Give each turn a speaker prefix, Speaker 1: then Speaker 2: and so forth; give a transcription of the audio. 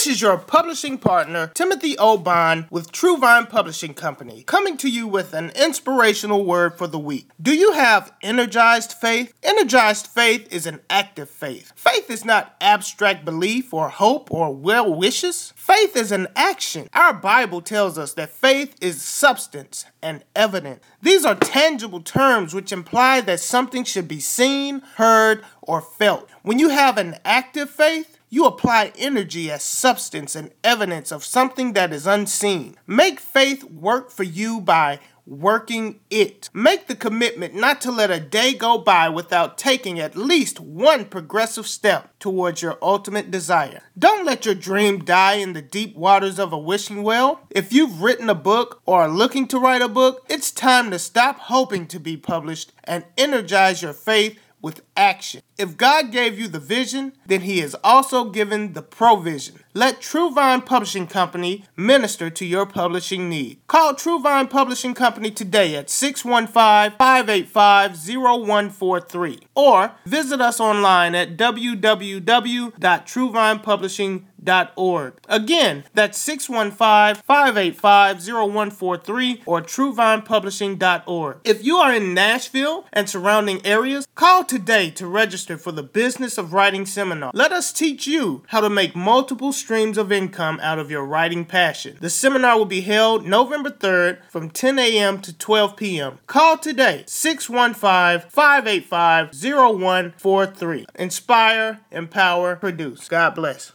Speaker 1: This is your publishing partner, Timothy Oban with True Vine Publishing Company, coming to you with an inspirational word for the week. Do you have energized faith? Energized faith is an active faith. Faith is not abstract belief or hope or well wishes. Faith is an action. Our Bible tells us that faith is substance and evidence. These are tangible terms which imply that something should be seen, heard, or felt. When you have an active faith, you apply energy as substance and evidence of something that is unseen. Make faith work for you by working it. Make the commitment not to let a day go by without taking at least one progressive step towards your ultimate desire. Don't let your dream die in the deep waters of a wishing well. If you've written a book or are looking to write a book, it's time to stop hoping to be published and energize your faith with action. If God gave you the vision, then He has also given the provision. Let True Vine Publishing Company minister to your publishing need. Call True Vine Publishing Company today at 615 585 0143 or visit us online at www.truevinepublishing.com Again, that's 615 585 0143 or truevinepublishing.org. If you are in Nashville and surrounding areas, call today to register for the Business of Writing seminar. Let us teach you how to make multiple streams of income out of your writing passion. The seminar will be held November 3rd from 10 a.m. to 12 p.m. Call today 615 585 0143. Inspire, empower, produce. God bless.